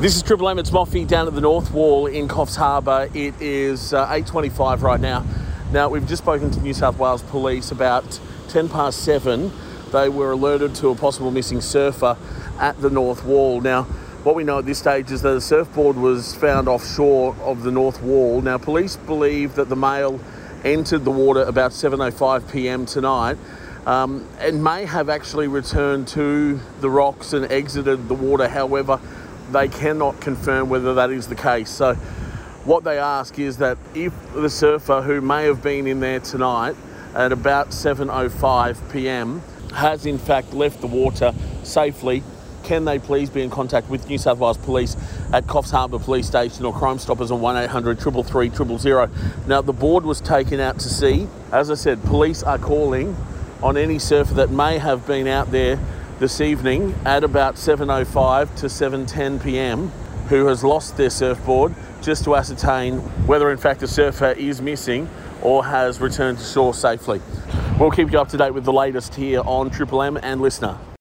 This is Triple M. It's Moffy down at the North Wall in Coffs Harbour. It is uh, 8:25 right now. Now we've just spoken to New South Wales Police about 10 past seven. They were alerted to a possible missing surfer at the North Wall. Now, what we know at this stage is that a surfboard was found offshore of the North Wall. Now, police believe that the male entered the water about 7:05 p.m. tonight. Um, and may have actually returned to the rocks and exited the water. However, they cannot confirm whether that is the case. So, what they ask is that if the surfer who may have been in there tonight at about 7:05 p.m. has in fact left the water safely, can they please be in contact with New South Wales Police at Coffs Harbour Police Station or Crime Stoppers on 1800 333 000. Now, the board was taken out to sea. As I said, police are calling on any surfer that may have been out there this evening at about 7.05 to 7.10 p.m. who has lost their surfboard just to ascertain whether in fact the surfer is missing or has returned to shore safely. We'll keep you up to date with the latest here on Triple M and LiSTNR.